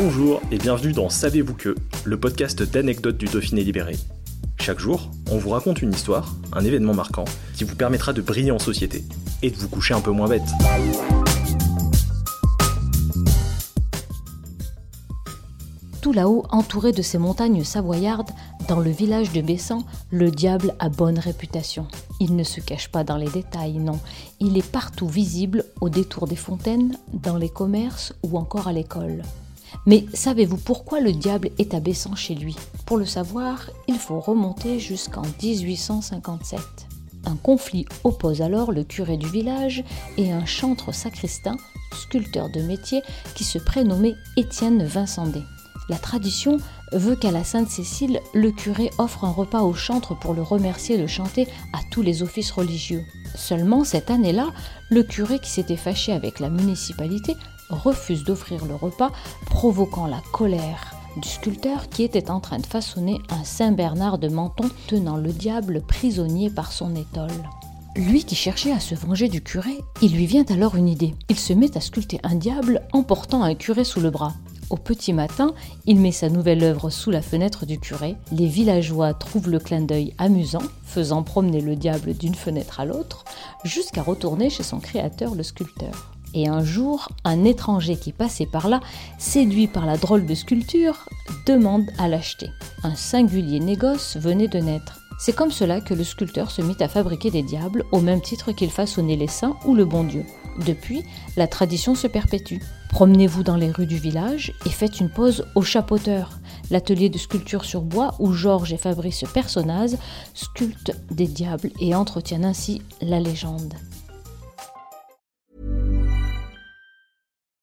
Bonjour et bienvenue dans Savez-vous que, le podcast d'anecdotes du Dauphiné libéré. Chaque jour, on vous raconte une histoire, un événement marquant, qui vous permettra de briller en société et de vous coucher un peu moins bête. Tout là-haut, entouré de ces montagnes savoyardes, dans le village de Bessan, le diable a bonne réputation. Il ne se cache pas dans les détails, non. Il est partout visible, au détour des fontaines, dans les commerces ou encore à l'école. Mais savez-vous pourquoi le diable est à Bessan chez lui? Pour le savoir, il faut remonter jusqu'en 1857. Un conflit oppose alors le curé du village et un chantre sacristain, sculpteur de métier, qui se prénommait Étienne Vincendé. La tradition veut qu'à la Sainte-Cécile, le curé offre un repas au chantre pour le remercier de chanter à tous les offices religieux. Seulement, cette année-là, le curé qui s'était fâché avec la municipalité refuse d'offrir le repas, provoquant la colère du sculpteur qui était en train de façonner un Saint Bernard de Menton tenant le diable prisonnier par son étole. Lui qui cherchait à se venger du curé, il lui vient alors une idée. Il se met à sculpter un diable en portant un curé sous le bras. Au petit matin, il met sa nouvelle œuvre sous la fenêtre du curé. Les villageois trouvent le clin d'œil amusant, faisant promener le diable d'une fenêtre à l'autre, jusqu'à retourner chez son créateur, le sculpteur. Et un jour, un étranger qui passait par là, séduit par la drôle de sculpture, demande à l'acheter. Un singulier négoce venait de naître. C'est comme cela que le sculpteur se mit à fabriquer des diables au même titre qu'il façonnait les saints ou le bon Dieu. Depuis, la tradition se perpétue. Promenez-vous dans les rues du village et faites une pause au chapeauteur, l'atelier de sculpture sur bois où Georges et Fabrice Personnaz sculptent des diables et entretiennent ainsi la légende.